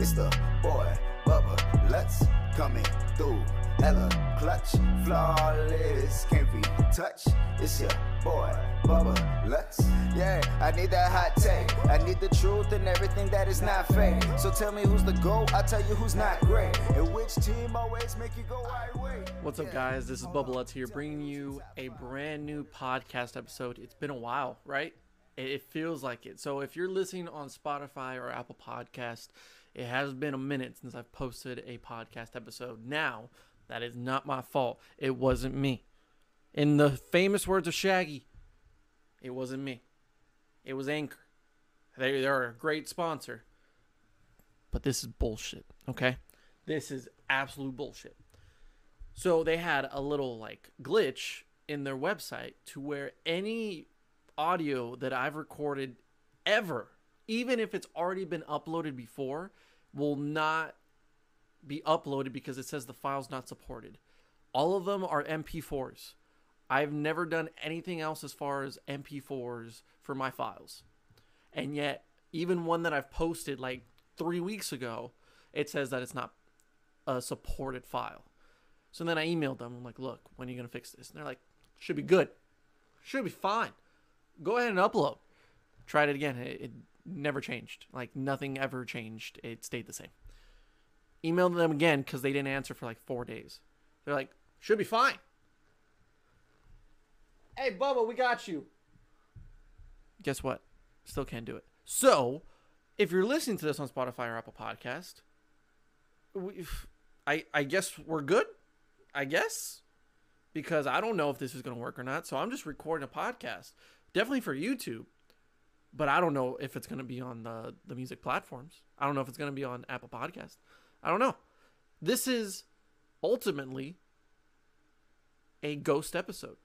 It's the boy, Bubba Lutz coming through. Hella clutch, flawless, can't be touched. It's your boy, Bubba Lutz. Yeah, I need that hot take. I need the truth and everything that is not fake. So tell me who's the GOAT, I'll tell you who's not great. And which team always make you go right way. What's up, guys? This is Bubba Lutz here, bringing you a brand new podcast episode. It's been a while, right? It, it feels like it. So if you're listening on Spotify or Apple Podcast, it has been a minute since I've posted a podcast episode. Now, that is not my fault. It wasn't me. In the famous words of Shaggy, it wasn't me. It was Anchor. They, they're a great sponsor. But this is bullshit, okay? This is absolute bullshit. So they had a little like glitch in their website to where any audio that I've recorded ever, even if it's already been uploaded before, will not be uploaded because it says the file's not supported. All of them are MP4s. I've never done anything else as far as MP4s for my files. And yet, even one that I've posted like three weeks ago, it says that it's not a supported file. So then I emailed them. I'm like, look, when are you going to fix this? And they're like, should be good. Should be fine. Go ahead and upload. Tried it again. It, it never changed. Like nothing ever changed. It stayed the same. Emailed them again because they didn't answer for like four days. They're like, should be fine. Hey, Bubba, we got you. Guess what? Still can't do it. So, if you're listening to this on Spotify or Apple Podcast, we, I I guess we're good. I guess because I don't know if this is going to work or not. So I'm just recording a podcast, definitely for YouTube, but I don't know if it's going to be on the the music platforms. I don't know if it's going to be on Apple Podcast. I don't know. This is ultimately a ghost episode.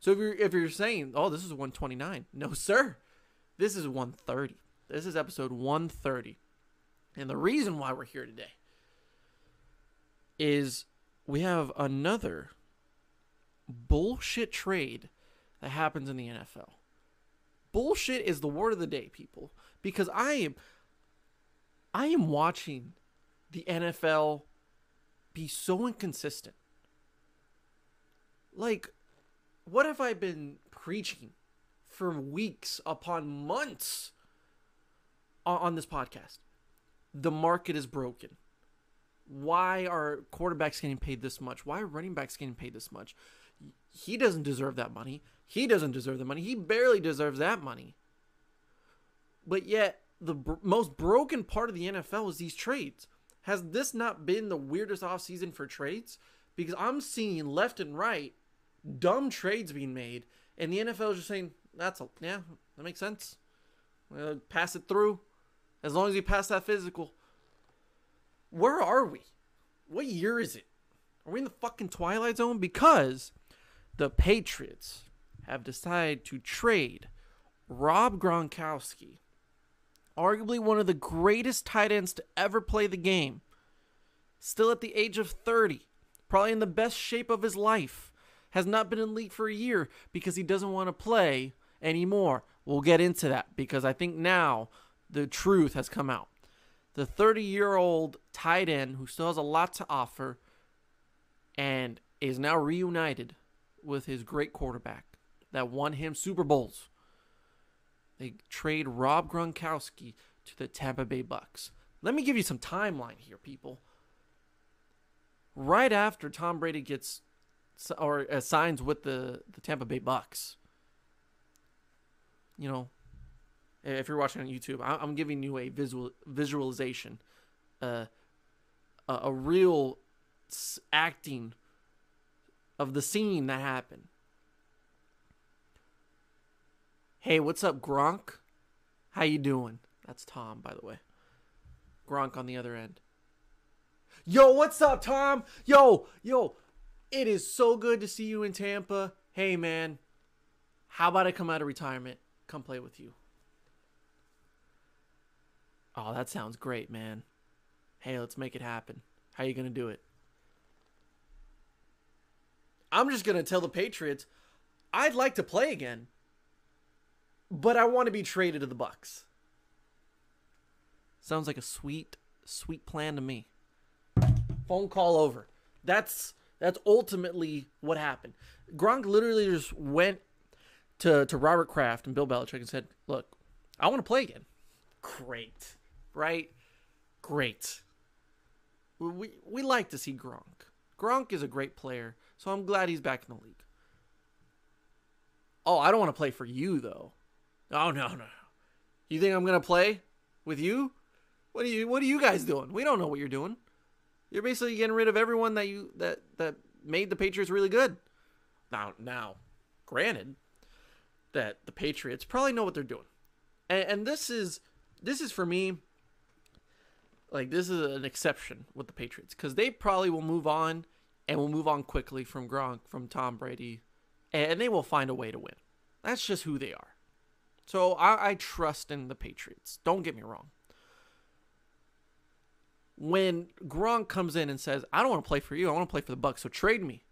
So if you're if you're saying, "Oh, this is 129," no, sir, this is 130. This is episode 130, and the reason why we're here today is we have another bullshit trade that happens in the NFL. Bullshit is the word of the day, people, because I am I am watching the NFL be so inconsistent. Like what have I been preaching for weeks upon months on, on this podcast? The market is broken. Why are quarterbacks getting paid this much? Why are running backs getting paid this much? He doesn't deserve that money. He doesn't deserve the money. He barely deserves that money. But yet, the br- most broken part of the NFL is these trades. Has this not been the weirdest offseason for trades? Because I'm seeing left and right dumb trades being made, and the NFL is just saying, that's a, yeah, that makes sense. Uh, pass it through. As long as you pass that physical. Where are we? What year is it? Are we in the fucking Twilight Zone? Because the Patriots have decided to trade Rob Gronkowski, arguably one of the greatest tight ends to ever play the game, still at the age of 30, probably in the best shape of his life, has not been in league for a year because he doesn't want to play anymore. We'll get into that because I think now the truth has come out. The 30 year old tight end who still has a lot to offer and is now reunited with his great quarterback that won him Super Bowls. They trade Rob Gronkowski to the Tampa Bay Bucs. Let me give you some timeline here, people. Right after Tom Brady gets or uh, signs with the the Tampa Bay Bucs, you know, if you're watching on YouTube, I'm giving you a visual visualization, uh, a, a real acting of the scene that happened. Hey, what's up, Gronk? How you doing? That's Tom, by the way. Gronk on the other end. Yo, what's up, Tom? Yo, yo, it is so good to see you in Tampa. Hey, man, how about I come out of retirement? Come play with you. Oh, that sounds great, man. Hey, let's make it happen. How you going to do it? I'm just going to tell the Patriots I'd like to play again, but I want to be traded to the Bucs. Sounds like a sweet sweet plan to me. Phone call over. That's that's ultimately what happened. Gronk literally just went to to Robert Kraft and Bill Belichick and said, "Look, I want to play again." Great, right? Great. We we like to see Gronk. Gronk is a great player, so I'm glad he's back in the league. Oh, I don't want to play for you though. Oh no, no. You think I'm gonna play with you? What are you what are you guys doing? We don't know what you're doing. You're basically getting rid of everyone that you that that made the Patriots really good. Now now, granted that the Patriots probably know what they're doing. And, and this is this is for me like this is an exception with the Patriots because they probably will move on and will move on quickly from Gronk, from Tom Brady, and they will find a way to win. That's just who they are. So I, I trust in the Patriots. Don't get me wrong. When Gronk comes in and says, "I don't want to play for you. I want to play for the Bucs, So trade me."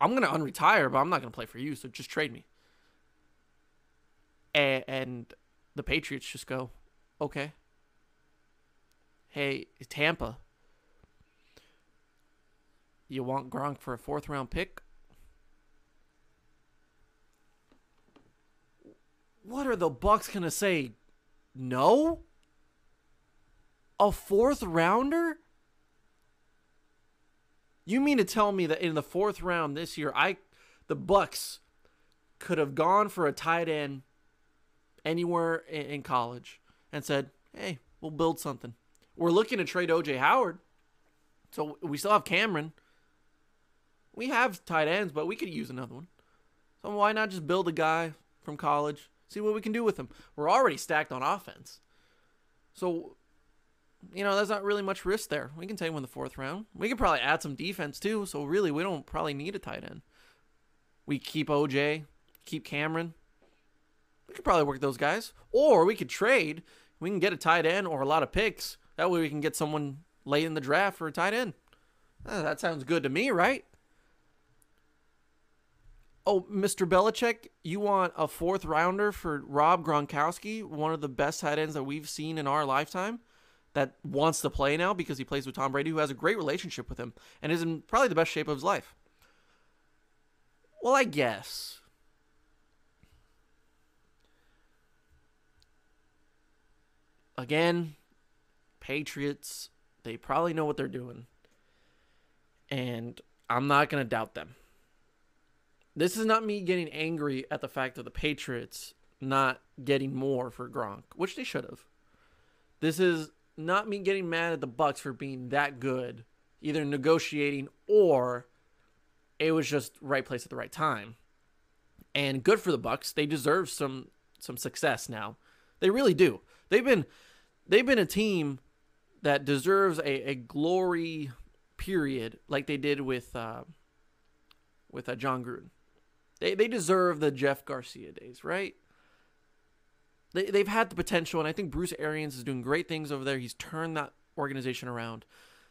I'm gonna unretire, but I'm not gonna play for you. So just trade me. And, and the Patriots just go, "Okay." Hey, Tampa. You want Gronk for a fourth round pick? What are the Bucs gonna say? No? A fourth rounder? You mean to tell me that in the fourth round this year, I the Bucs could have gone for a tight end anywhere in, college and said, "Hey, we'll build something." We're looking to trade OJ Howard, so we still have Cameron. We have tight ends, but we could use another one. So why not just build a guy from college? See what we can do with him. We're already stacked on offense. So, you know, there's not really much risk there. We can take him in the fourth round. We could probably add some defense too. So really, we don't probably need a tight end. We keep OJ, keep Cameron. We could probably work those guys, or we could trade. We can get a tight end or a lot of picks. That way, we can get someone late in the draft for a tight end. Uh, that sounds good to me, right? Oh, Mr. Belichick, you want a fourth rounder for Rob Gronkowski, one of the best tight ends that we've seen in our lifetime, that wants to play now because he plays with Tom Brady, who has a great relationship with him and is in probably the best shape of his life. Well, I guess. Again, Patriots, they probably know what they're doing. And I'm not going to doubt them. This is not me getting angry at the fact of the Patriots not getting more for Gronk, which they should have. This is not me getting mad at the Bucs for being that good, either negotiating or it was just right place at the right time. And good for the Bucs. They deserve some some success now. They really do. They've been they've been a team that deserves a, a glory period like they did with uh, with uh, Jon Gruden. They they deserve the Jeff Garcia days, right? They they've had the potential, and I think Bruce Arians is doing great things over there. He's turned that organization around.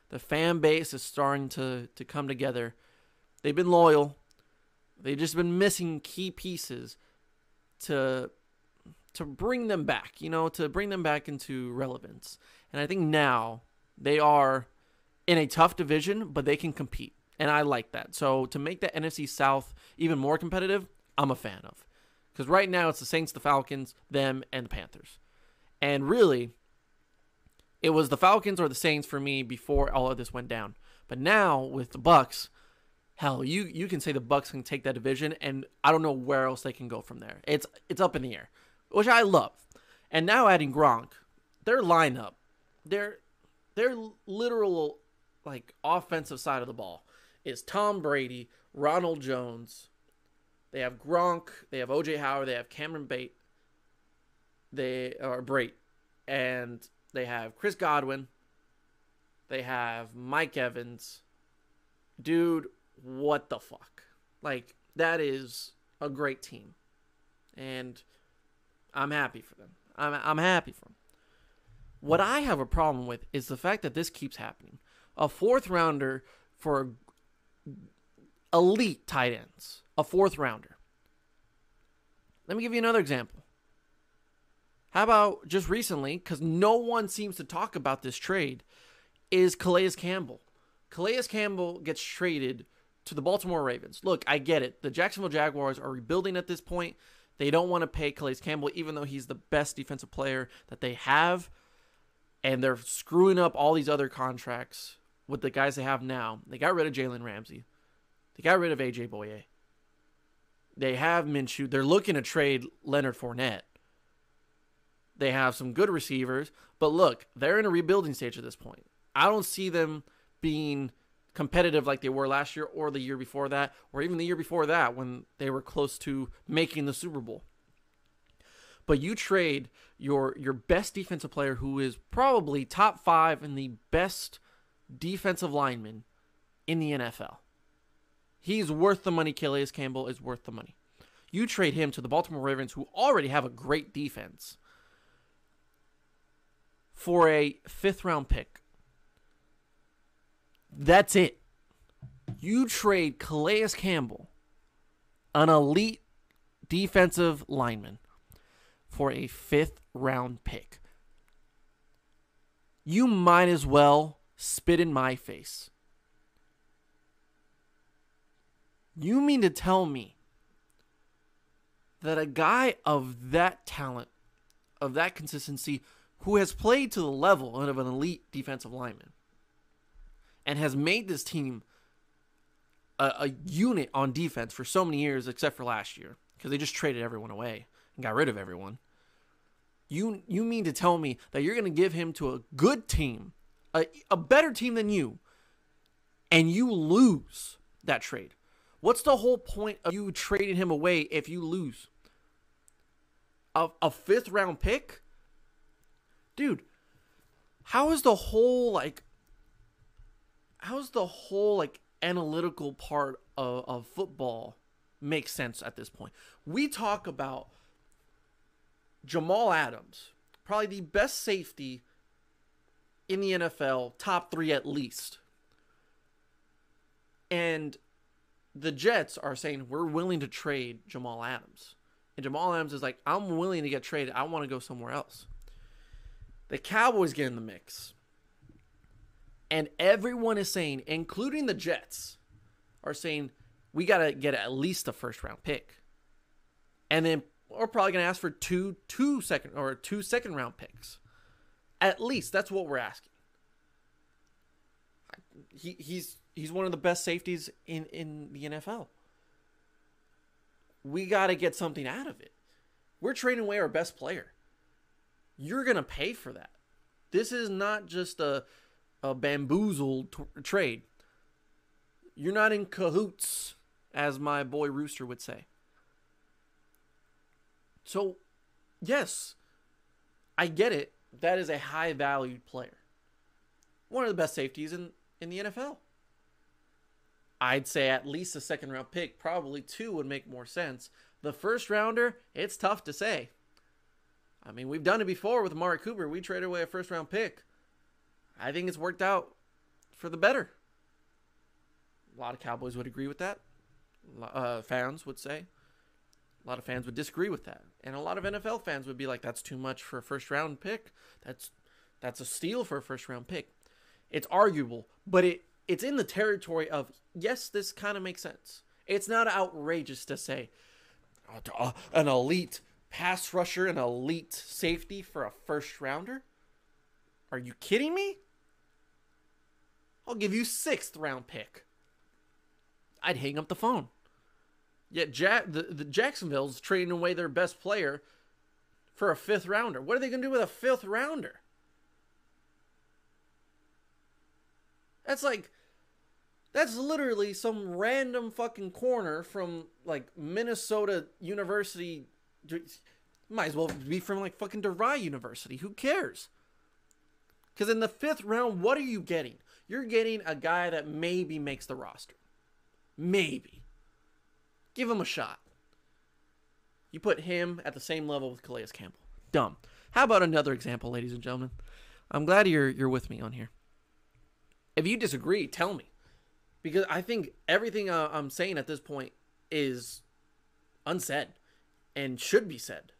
The fan base is starting to to come together. They've been loyal. They've just been missing key pieces to to bring them back, you know, to bring them back into relevance. And I think now they are in a tough division, but they can compete. And I like that. So to make the NFC South even more competitive, I'm a fan of. Because right now it's the Saints, the Falcons, them, and the Panthers. And really, it was the Falcons or the Saints for me before all of this went down. But now with the Bucs, hell, you you can say the Bucs can take that division, and I don't know where else they can go from there. It's it's up in the air, which I love. And now adding Gronk, their lineup, their their literal like offensive side of the ball is Tom Brady, Ronald Jones. They have Gronk, they have OJ Howard, they have Cameron Bate, they are Brate, and they have Chris Godwin. They have Mike Evans. Dude, what the fuck? Like that is a great team. And I'm happy for them. I'm I'm happy for them. What I have a problem with is the fact that this keeps happening. A fourth rounder for elite tight ends. A fourth rounder. Let me give you another example. How about just recently, because no one seems to talk about this trade, is Calais Campbell. Calais Campbell gets traded to the Baltimore Ravens. Look, I get it. The Jacksonville Jaguars are rebuilding at this point. They don't want to pay Calais Campbell, even though he's the best defensive player that they have. And they're screwing up all these other contracts with the guys they have now. They got rid of Jalen Ramsey. They got rid of AJ Bouye. They have Minshew. They're looking to trade Leonard Fournette. They have some good receivers, but look, they're in a rebuilding stage at this point. I don't see them being competitive like they were last year or the year before that, or even the year before that when they were close to making the Super Bowl. But you trade your your best defensive player who is probably top 5 in the best defensive lineman in the NFL. He's worth the money. Calais Campbell is worth the money. You trade him to the Baltimore Ravens, who already have a great defense, for a fifth round pick. That's it. You trade Calais Campbell, an elite defensive lineman, for a fifth round pick. You might as well spit in my face. You mean to tell me that a guy of that talent, of that consistency, who has played to the level of an elite defensive lineman and has made this team a, a unit on defense for so many years, except for last year, because they just traded everyone away and got rid of everyone. You you mean to tell me that you're going to give him to a good team, a, a better team than you, and you lose that trade? What's the whole point of you trading him away if you lose? A, a fifth round pick? Dude, how is the whole like how's the whole like analytical part of, of football make sense at this point? We talk about Jamal Adams, probably the best safety in the NFL, top three at least. And the Jets are saying we're willing to trade Jamal Adams. And Jamal Adams is like, I'm willing to get traded. I want to go somewhere else. The Cowboys get in the mix. And everyone is saying, including the Jets, are saying we got to get at least a first round pick. And then we're probably going to ask for two two second or two second round picks. At least that's what we're asking. He, he's he's one of the best safeties in in the NFL. We got to get something out of it. We're trading away our best player. You're to pay for that. This is not just a a bamboozled t- trade. You're not in cahoots, as my boy Rooster would say. So, yes, I get it. That is a high valued player. One of the best safeties in, in the NFL. I'd say at least a second round pick, probably two would make more sense. The first rounder, it's tough to say. I mean, we've done it before with Amari Cooper. We traded away a first round pick. I think it's worked out for the better. A lot of Cowboys would agree with that. Uh, fans would say. A lot of fans would disagree with that, and a lot of NFL fans would be like, "That's too much for a first round pick. That's that's a steal for a first round pick." It's arguable, but it it's in the territory of yes, this kind of makes sense. It's not outrageous to say an elite pass rusher, an elite safety for a first rounder. Are you kidding me? I'll give you sixth round pick. I'd hang up the phone. Yet ja- the, the Jacksonville's trading away their best player for a fifth rounder. What are they going to do with a fifth rounder? That's like that's literally some random fucking corner from like Minnesota University. Might as well be from like fucking DeVry University. Who cares? Because in the fifth round, what are you getting? You're getting a guy that maybe makes the roster. Maybe. Give him a shot. You put him at the same level with Calais Campbell. Dumb. How about another example, ladies and gentlemen? I'm glad you're you're with me on here. If you disagree, tell me, because I think everything I'm saying at this point is unsaid and should be said.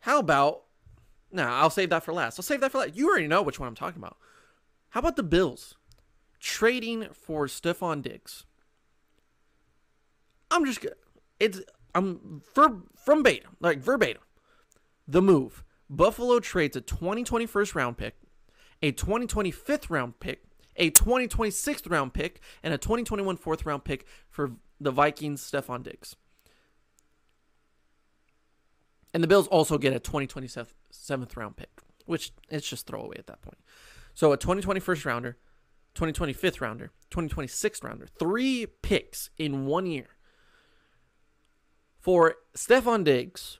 How about now? I'll save that for last. I'll save that for last. You already know which one I'm talking about. How about the Bills trading for Stefon Diggs? I'm just it's I'm ver, from beta like verbatim. The move Buffalo trades a 2020 first round pick, a 2020 fifth round pick, a 2026 round pick, and a 2021 fourth round pick for the Vikings Stefon Diggs. And the Bills also get a 2027th round pick, which it's just throwaway at that point. So a 2020 first rounder, 2025th rounder, 2026th rounder, three picks in one year for Stefon Diggs,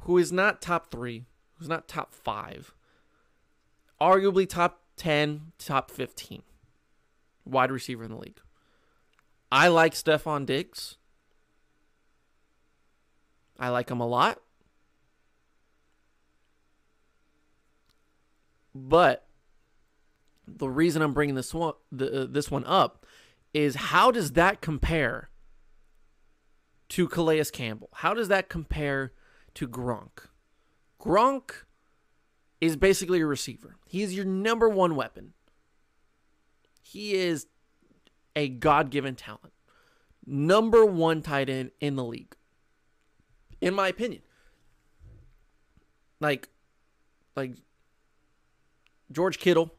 who is not top three, who's not top five, arguably top 10, top 15 wide receiver in the league. I like Stefon Diggs. I like him a lot. But the reason I'm bringing this one the, uh, this one up is how does that compare to Calais Campbell? How does that compare to Gronk? Gronk is basically a receiver. He is your number one weapon. He is a God given talent. Number one tight end in the league. In my opinion. Like, like George Kittle,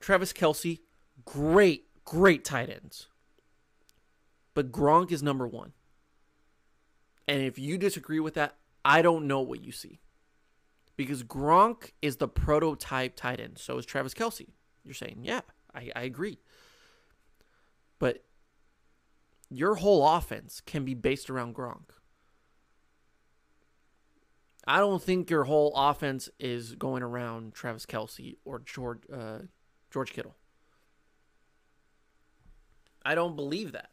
Travis Kelce, great, great tight ends. But Gronk is number one. And if you disagree with that, I don't know what you see. Because Gronk is the prototype tight end. So is Travis Kelce. You're saying, yeah, I, I agree. But your whole offense can be based around Gronk. I don't think your whole offense is going around Travis Kelce or George uh, George Kittle. I don't believe that.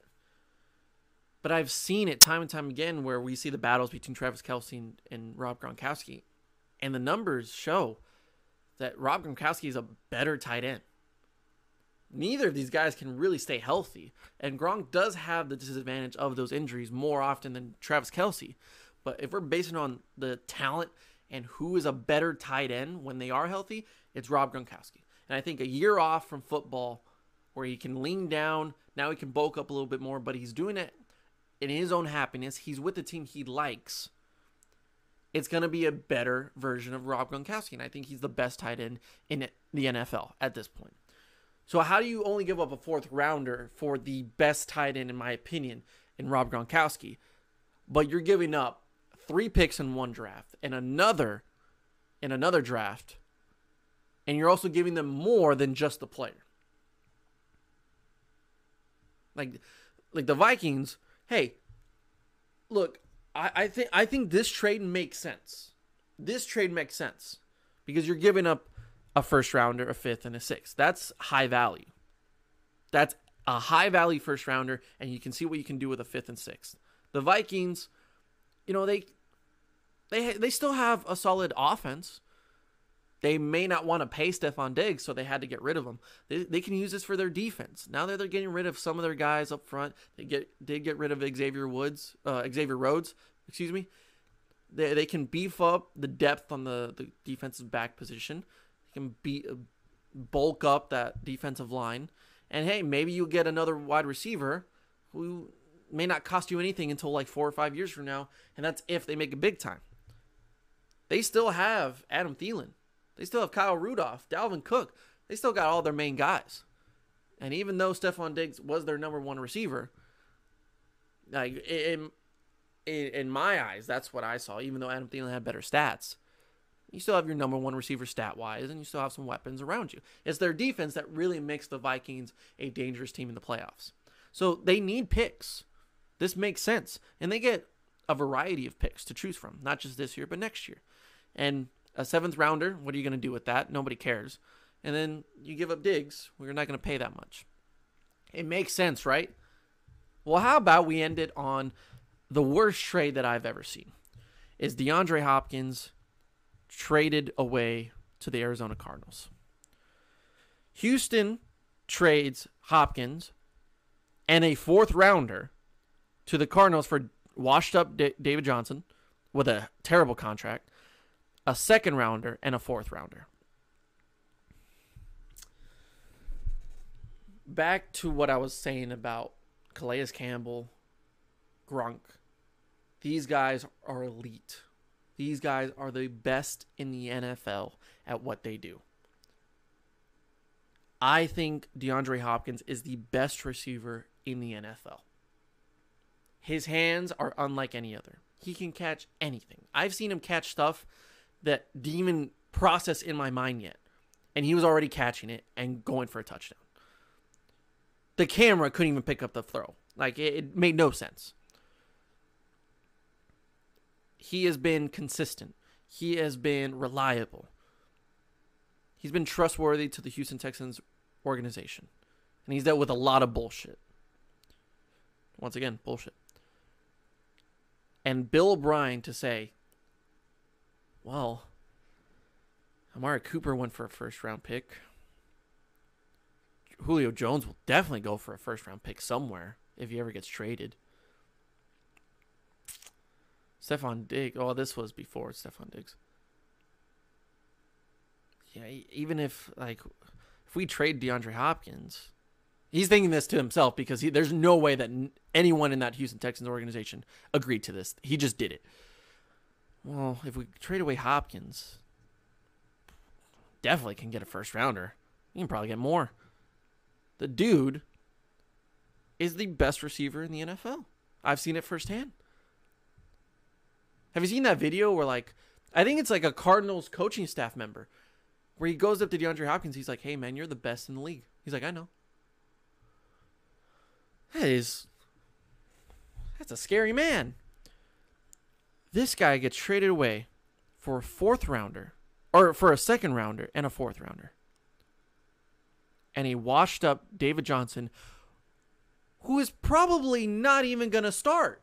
But I've seen it time and time again where we see the battles between Travis Kelce and, and Rob Gronkowski, and the numbers show that Rob Gronkowski is a better tight end. Neither of these guys can really stay healthy, and Gronk does have the disadvantage of those injuries more often than Travis Kelce. But if we're basing on the talent and who is a better tight end when they are healthy, it's Rob Gronkowski. And I think a year off from football where he can lean down, now he can bulk up a little bit more, but he's doing it in his own happiness. He's with the team he likes. It's going to be a better version of Rob Gronkowski. And I think he's the best tight end in the NFL at this point. So, how do you only give up a fourth rounder for the best tight end, in my opinion, in Rob Gronkowski? But you're giving up three picks in one draft and another in another draft, and you're also giving them more than just the player. Like, like the Vikings hey, look, I, I think I think this trade makes sense. This trade makes sense because you're giving up a first rounder, a fifth, and a sixth. That's high value. That's a high value first rounder, and you can see what you can do with a fifth and sixth. The Vikings, you know, they they they still have a solid offense. They may not want to pay Stefon Diggs, so they had to get rid of him. They, they can use this for their defense. Now that they're getting rid of some of their guys up front, they get did get rid of Xavier Woods, uh, Xavier Rhodes, excuse me. They, they can beef up the depth on the, the defensive back position. They can be uh, bulk up that defensive line, and hey, maybe you get another wide receiver who may not cost you anything until like four or five years from now, and that's if they make it big time. They still have Adam Thielen. They still have Kyle Rudolph, Dalvin Cook. They still got all their main guys. And even though Stefon Diggs was their number one receiver, like in, in, in my eyes, that's what I saw. Even though Adam Thielen had better stats, you still have your number one receiver stat wise, and you still have some weapons around you. It's their defense that really makes the Vikings a dangerous team in the playoffs. So they need picks. This makes sense, and they get a variety of picks to choose from, not just this year, but next year. And a seventh rounder. What are you going to do with that? Nobody cares. And then you give up Diggs. We're not going to pay that much. It makes sense, right? Well, how about we end it on the worst trade that I've ever seen? Is DeAndre Hopkins traded away to the Arizona Cardinals? Houston trades Hopkins and a fourth rounder to the Cardinals for washed up David Johnson, with a terrible contract, a second rounder, and a fourth rounder. Back to what I was saying about Calais Campbell, Gronk. These guys are elite. These guys are the best in the NFL at what they do. I think DeAndre Hopkins is the best receiver in the NFL. His hands are unlike any other. He can catch anything. I've seen him catch stuff that even process in my mind yet. And he was already catching it and going for a touchdown. The camera couldn't even pick up the throw. Like, it, it made no sense. He has been consistent, he has been reliable. He's been trustworthy to the Houston Texans organization. And he's dealt with a lot of bullshit. Once again, bullshit. And Bill O'Brien to say, well, Amari Cooper went for a first round pick. Julio Jones will definitely go for a first round pick somewhere if he ever gets traded. Stefon Diggs. Oh, this was before Stefon Diggs. Yeah, even if like if we trade DeAndre Hopkins, he's thinking this to himself because he, there's no way that anyone in that Houston Texans organization agreed to this. He just did it. Well, if we trade away Hopkins, definitely can get a first rounder. You can probably get more. The dude is the best receiver in the NFL. I've seen it firsthand. Have you seen that video where like I think it's like a Cardinals coaching staff member where he goes up to DeAndre Hopkins, he's like, "Hey man, you're the best in the league." He's like, "I know." That is that's a scary man. This guy gets traded away for a fourth rounder or for a second rounder and a fourth rounder. And he washed up David Johnson who is probably not even going to start.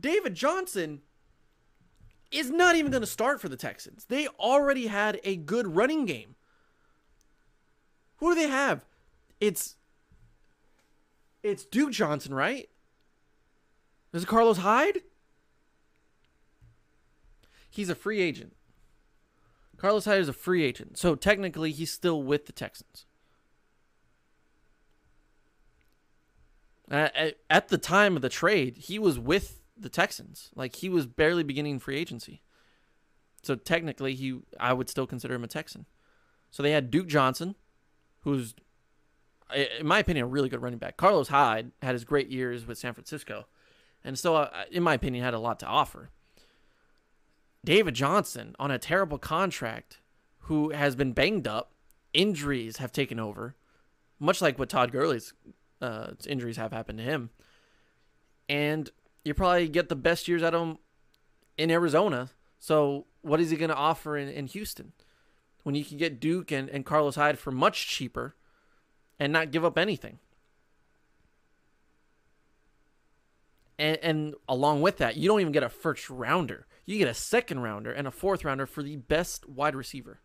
David Johnson is not even going to start for the Texans. They already had a good running game. Who do they have? It's it's Duke Johnson, right? Is it Carlos Hyde? He's a free agent. Carlos Hyde is a free agent. So technically he's still with the Texans. At, the time of the trade, he was with the Texans. Like he was barely beginning free agency. So technically, he I would still consider him a Texan. So they had Duke Johnson, who's, in my opinion, a really good running back. Carlos Hyde had his great years with San Francisco, and still, uh, in my opinion, had a lot to offer. David Johnson on a terrible contract, who has been banged up, injuries have taken over, much like what Todd Gurley's uh, injuries have happened to him, and you probably get the best years out of him in Arizona. So what is he going to offer in, in Houston when you can get Duke and, and Carlos Hyde for much cheaper and not give up anything? And, and along with that, you don't even get a first rounder. You get a second rounder and a fourth rounder for the best wide receiver.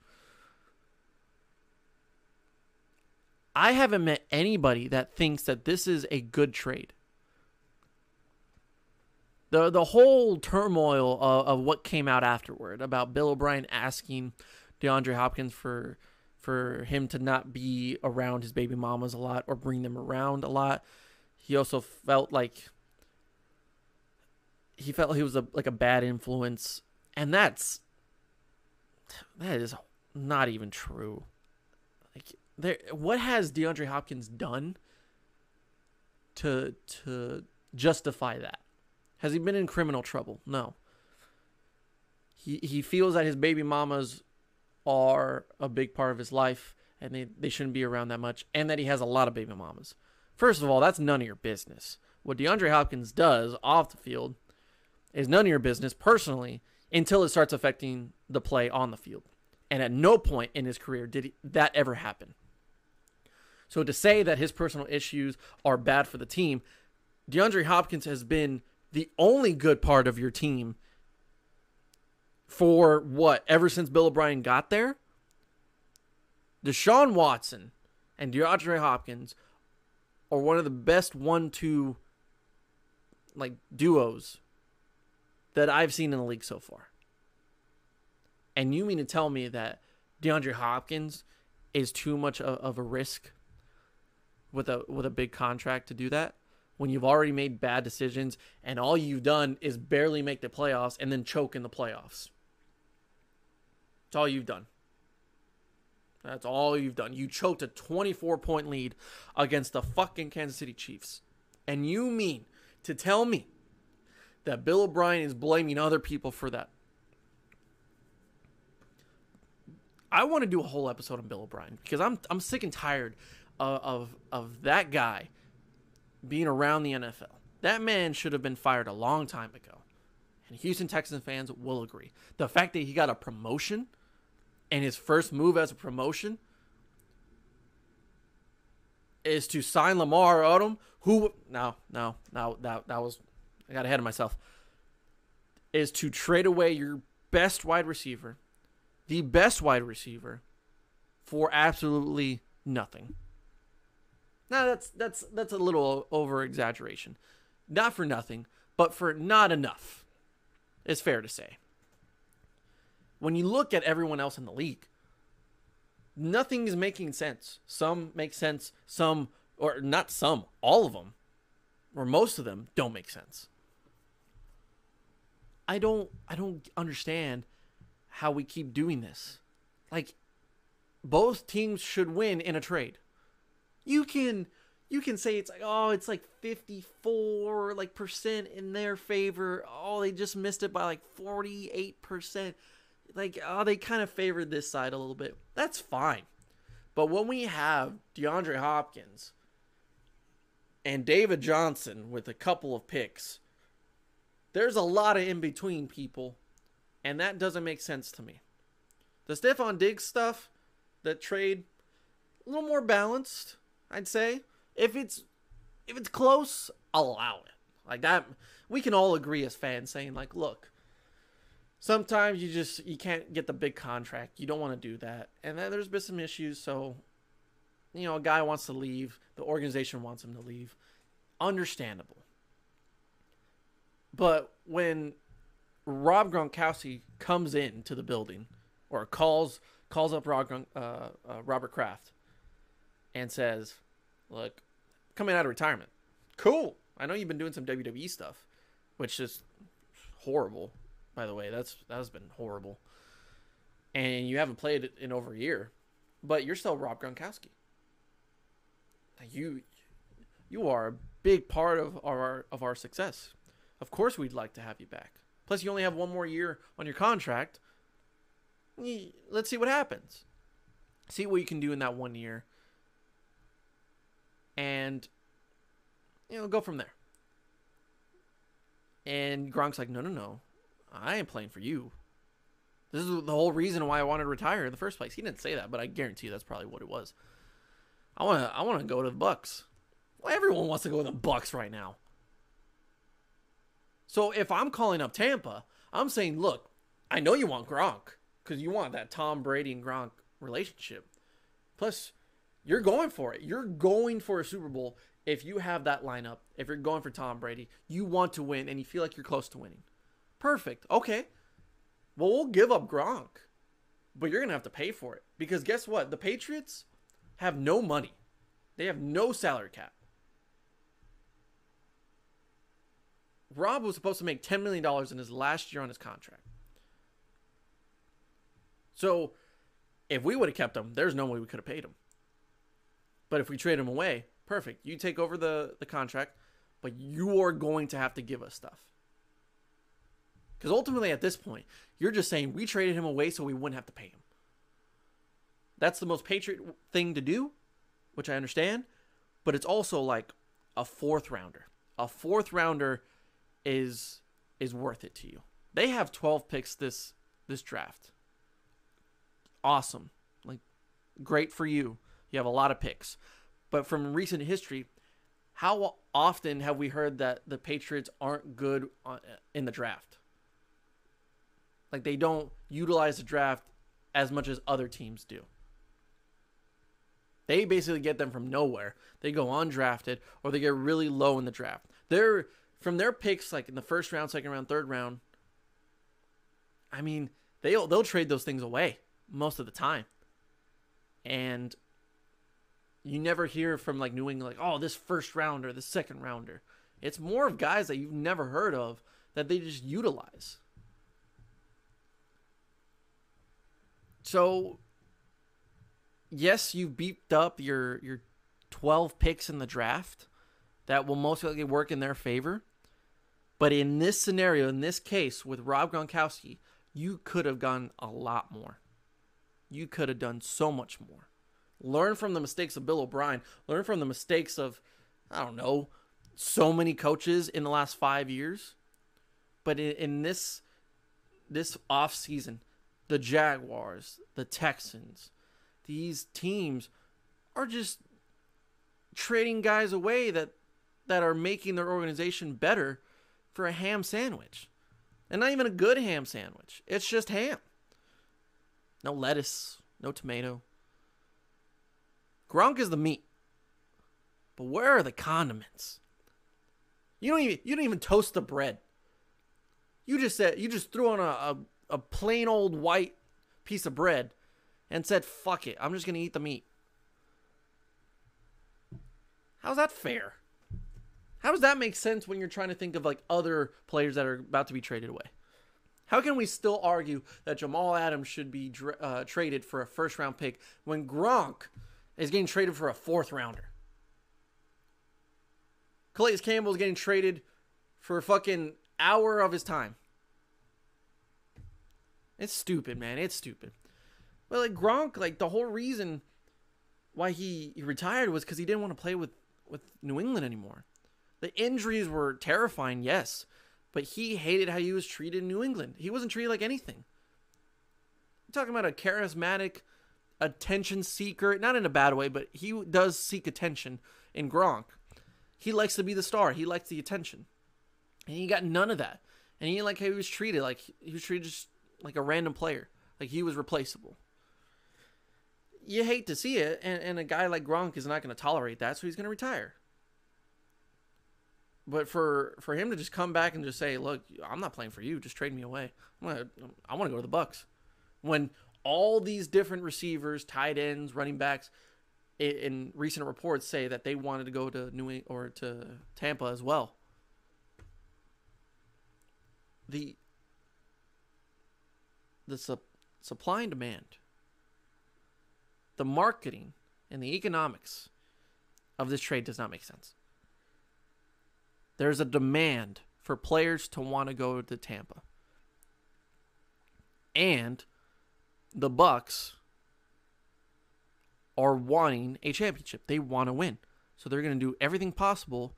I haven't met anybody that thinks that this is a good trade the the whole turmoil of, of what came out afterward about Bill O'Brien asking DeAndre Hopkins for for him to not be around his baby mamas a lot or bring them around a lot. He also felt like he felt he was a like a bad influence, and that's that is not even true. Like there, what has DeAndre Hopkins done to to justify that? Has he been in criminal trouble? No. He he feels that his baby mamas are a big part of his life and they, they shouldn't be around that much, and that he has a lot of baby mamas. First of all, that's none of your business. What DeAndre Hopkins does off the field is none of your business personally until it starts affecting the play on the field. And at no point in his career did he, that ever happen. So to say that his personal issues are bad for the team, DeAndre Hopkins has been the only good part of your team for what ever since Bill O'Brien got there. Deshaun Watson and DeAndre Hopkins are one of the best one-two like duos that I've seen in the league so far. And you mean to tell me that DeAndre Hopkins is too much of a risk with a with a big contract to do that when you've already made bad decisions and all you've done is barely make the playoffs and then choke in the playoffs. That's all you've done. That's all you've done. You choked a 24 point lead against the fucking Kansas City Chiefs. And you mean to tell me that Bill O'Brien is blaming other people for that? I want to do a whole episode on Bill O'Brien because I'm I'm sick and tired of, of of that guy being around the NFL. That man should have been fired a long time ago. And Houston Texans fans will agree. The fact that he got a promotion and his first move as a promotion is to sign Lamar Odom, who no, no, no, that that was I got ahead of myself. Is to trade away your best wide receiver, the best wide receiver, for absolutely nothing. Now that's that's that's a little over exaggeration. Not for nothing, but for not enough. It's fair to say when you look at everyone else in the league, nothing is making sense. Some make sense, some, or not some, all of them, or most of them don't make sense. I don't, I don't understand how we keep doing this. Like, both teams should win in a trade. You can, you can say it's like, oh, it's like 54 like percent in their favor. Oh, they just missed it by like 48 percent like oh they kind of favored this side a little bit. That's fine. But when we have DeAndre Hopkins and David Johnson with a couple of picks, there's a lot of in between people, and that doesn't make sense to me. The Stefon Diggs stuff, that trade, a little more balanced, I'd say. If it's if it's close, I'll allow it. Like that, we can all agree as fans saying like, look, sometimes you just you can't get the big contract. You don't want to do that, and then there's been some issues. So, you know, a guy wants to leave, the organization wants him to leave. Understandable. But when Rob Gronkowski comes in to the building, or calls calls up Rob, uh, uh, Robert Kraft, and says, "Look, coming out of retirement, cool. I know you've been doing some WWE stuff, which is horrible by the way. That's that has been horrible. And you haven't played it in over a year, but you're still Rob Gronkowski. You you are a big part of our of our success. Of course, we'd like to have you back. Plus, you only have one more year on your contract. Let's see what happens. See what you can do in that one year, and you know go from there. And Gronk's like, no, no, no. I ain't playing for you. This is the whole reason why I wanted to retire in the first place. He didn't say that, but I guarantee you that's probably what it was. I want to I want to go to the Bucs. Well, everyone wants to go to the Bucs right now. So if I'm calling up Tampa, I'm saying, look, I know you want Gronk because you want that Tom Brady and Gronk relationship. Plus, you're going for it. You're going for a Super Bowl if you have that lineup. If you're going for Tom Brady, you want to win and you feel like you're close to winning. Perfect. Okay. Well, we'll give up Gronk, but you're going to have to pay for it. Because guess what? The Patriots have no money, they have no salary cap. Rob was supposed to make $10 million in his last year on his contract. So if we would have kept him, there's no way we could have paid him. But if we trade him away, perfect. You take over the, the contract, but you are going to have to give us stuff. Because ultimately, at this point, you're just saying we traded him away so we wouldn't have to pay him. That's the most patriot thing to do, which I understand, but it's also like a fourth rounder. A fourth rounder is is worth it to you. They have 12 picks this this draft. Awesome. Like great for you. You have a lot of picks. But from recent history, how often have we heard that the Patriots aren't good in the draft? Like they don't utilize the draft as much as other teams do. They basically get them from nowhere. They go undrafted or they get really low in the draft. They're from their picks like in the first round, second round, third round, I mean, they'll they'll trade those things away most of the time. And you never hear from like New England like, oh, this first rounder, the second rounder. It's more of guys that you've never heard of that they just utilize. So yes, you've beeped up your your 12 picks in the draft that will most likely work in their favor. But in this scenario, in this case with Rob Gronkowski, you could have gone a lot more. You could have done so much more. Learn from the mistakes of Bill O'Brien. Learn from the mistakes of, I don't know, so many coaches in the last five years. But in, in this this off season, the Jaguars, the Texans, these teams are just trading guys away that that are making their organization better for a ham sandwich. And not even a good ham sandwich. It's just ham. No lettuce, no tomato. Gronk is the meat. But where are the condiments? You don't even you don't even toast the bread. You just said you just threw on a, a, a plain old white piece of bread and said, fuck it, I'm just gonna eat the meat. How's that fair? How does that make sense when you're trying to think of like other players that are about to be traded away? How can we still argue that Jamal Adams should be uh, traded for a first round pick when Gronk is getting traded for a fourth rounder? Calais Campbell is getting traded for a fucking hour of his time. It's stupid, man. It's stupid. But like Gronk, like the whole reason why he, he retired was because he didn't want to play with with New England anymore. The injuries were terrifying, yes, but he hated how he was treated in New England. He wasn't treated like anything. I'm talking about a charismatic attention seeker, not in a bad way, but he does seek attention in Gronk. He likes to be the star. He likes the attention. And he got none of that. And he like how he was treated. Like he was treated just like a random player. Like he was replaceable. You hate to see it, and, and a guy like Gronk is not going to tolerate that, so he's going to retire. But for for him to just come back and just say, "Look, I'm not playing for you. Just trade me away. Gonna, I want to go to the Bucs." When all these different receivers, tight ends, running backs, in, in recent reports say that they wanted to go to New or to Tampa as well. The the su- supply and demand, the marketing and the economics of this trade does not make sense. There's a demand for players to want to go to Tampa. And the Bucs are wanting a championship. They want to win. So they're going to do everything possible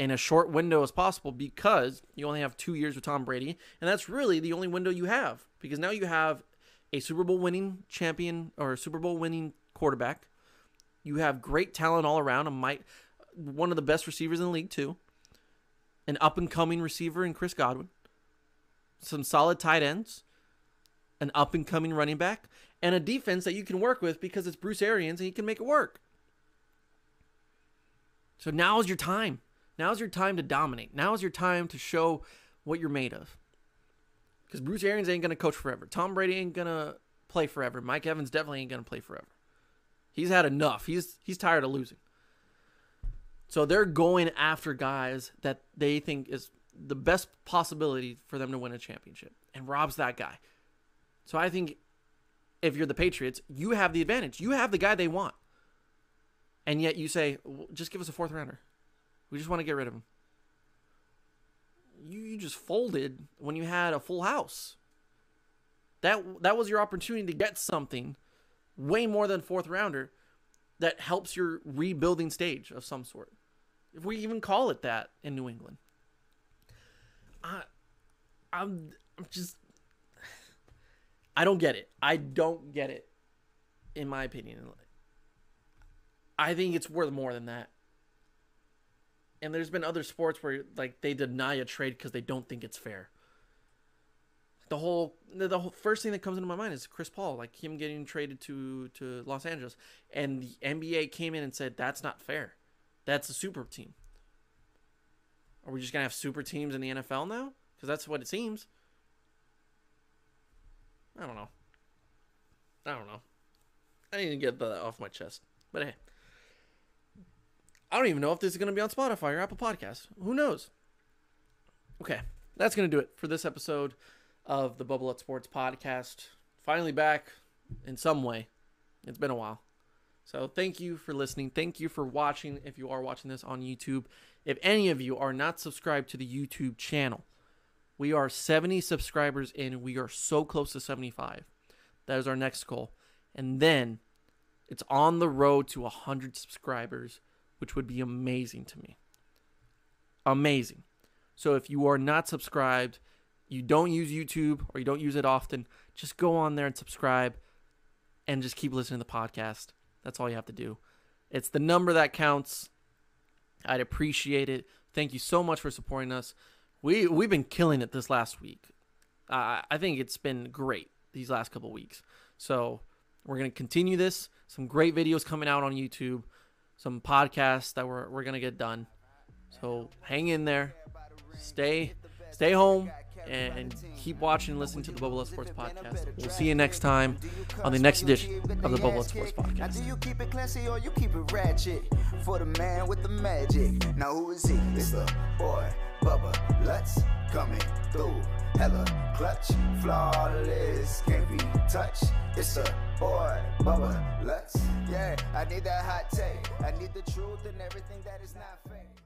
in a short window as possible because you only have 2 years with Tom Brady and that's really the only window you have because now you have a Super Bowl winning champion or Super Bowl winning quarterback. You have great talent all around. A might one of the best receivers in the league too. An up and coming receiver in Chris Godwin. Some solid tight ends. An up and coming running back and a defense that you can work with because it's Bruce Arians and he can make it work. So now is your time. Now is your time to dominate. Now is your time to show what you're made of. Because Bruce Arians ain't going to coach forever. Tom Brady ain't going to play forever. Mike Evans definitely ain't going to play forever. He's had enough. He's he's tired of losing. So they're going after guys that they think is the best possibility for them to win a championship. And Rob's that guy. So I think if you're the Patriots, you have the advantage. You have the guy they want. And yet you say, just give us a fourth rounder. We just want to get rid of him. You, you just folded when you had a full house. That that was your opportunity to get something way more than fourth rounder that helps your rebuilding stage of some sort. If we even call it that in New England. I I'm I'm just I don't get it. I don't get it in my opinion. I think it's worth more than that. And there's been other sports where like they deny a trade cuz they don't think it's fair. The whole the, the whole first thing that comes into my mind is Chris Paul, like him getting traded to to Los Angeles, and the NBA came in and said that's not fair. That's a super team. Are we just gonna have super teams in the NFL now? Because that's what it seems. I don't know. I don't know. I need to get that off my chest. But hey, I don't even know if this is going to be on Spotify or Apple Podcasts. Who knows? Okay, that's going to do it for this episode of the Bubble Up Sports podcast. Finally back in some way. It's been a while. So thank you for listening. Thank you for watching if you are watching this on YouTube. If any of you are not subscribed to the YouTube channel, we are 70 subscribers in. We are so close to 75. That is our next goal. And then it's on the road to 100 subscribers, which would be amazing to me. Amazing. So if you are not subscribed, you don't use YouTube or you don't use it often, just go on there and subscribe and just keep listening to the podcast. That's all you have to do. It's the number that counts. I'd appreciate it. Thank you so much for supporting us. We we've been killing it this last week. Uh, I think it's been great these last couple weeks. So we're gonna continue this. Some great videos coming out on YouTube. Some podcasts that we're we're gonna get done. So hang in there. Stay stay home and keep watching and listening to the Bubble Up Sports Podcast. We'll see you next time on the next edition of the Bubble Up Sports Podcast. Do you keep it classy or you keep it ratchet? For the man with the magic. Now who is he? It's the boy, Bubba Lutz, coming through. Hella clutch, flawless, can't be touched. It's a boy, Bubba Lutz. Yeah, I need that hot take. I need the truth and everything that is not fake.